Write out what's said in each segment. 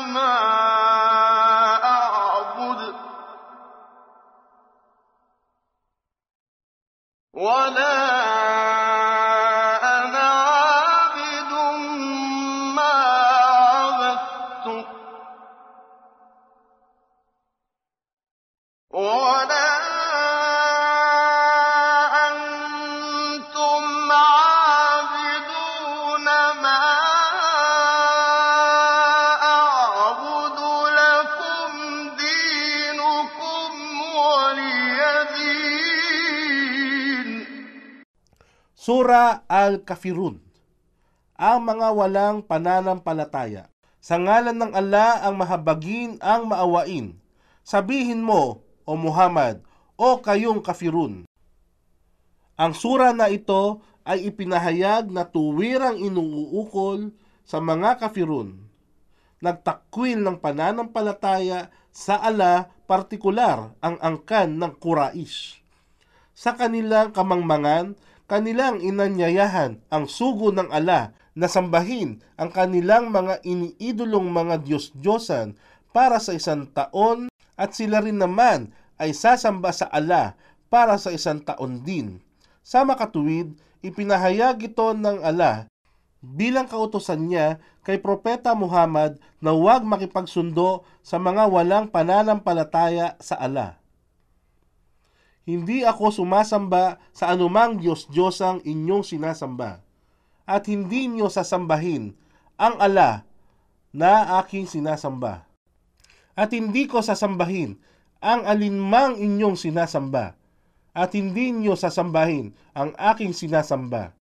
ما أعبد. ولا Sura Al-Kafirun Ang mga walang pananampalataya. Sa ngalan ng Allah ang mahabagin ang maawain. Sabihin mo, O Muhammad, o kayong kafirun. Ang sura na ito ay ipinahayag na tuwirang inuukol sa mga kafirun. Nagtakwil ng pananampalataya sa Allah partikular ang angkan ng Quraish sa kanilang kamangmangan, kanilang inanyayahan ang sugo ng ala na sambahin ang kanilang mga iniidolong mga Diyos-Diyosan para sa isang taon at sila rin naman ay sasamba sa ala para sa isang taon din. Sa makatuwid, ipinahayag ito ng ala bilang kautosan niya kay Propeta Muhammad na huwag makipagsundo sa mga walang pananampalataya sa ala. Hindi ako sumasamba sa anumang Diyos-Diyosang inyong sinasamba. At hindi niyo sasambahin ang ala na aking sinasamba. At hindi ko sasambahin ang alinmang inyong sinasamba. At hindi niyo sasambahin ang aking sinasamba.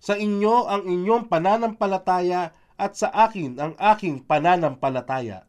Sa inyo ang inyong pananampalataya at sa akin ang aking pananampalataya.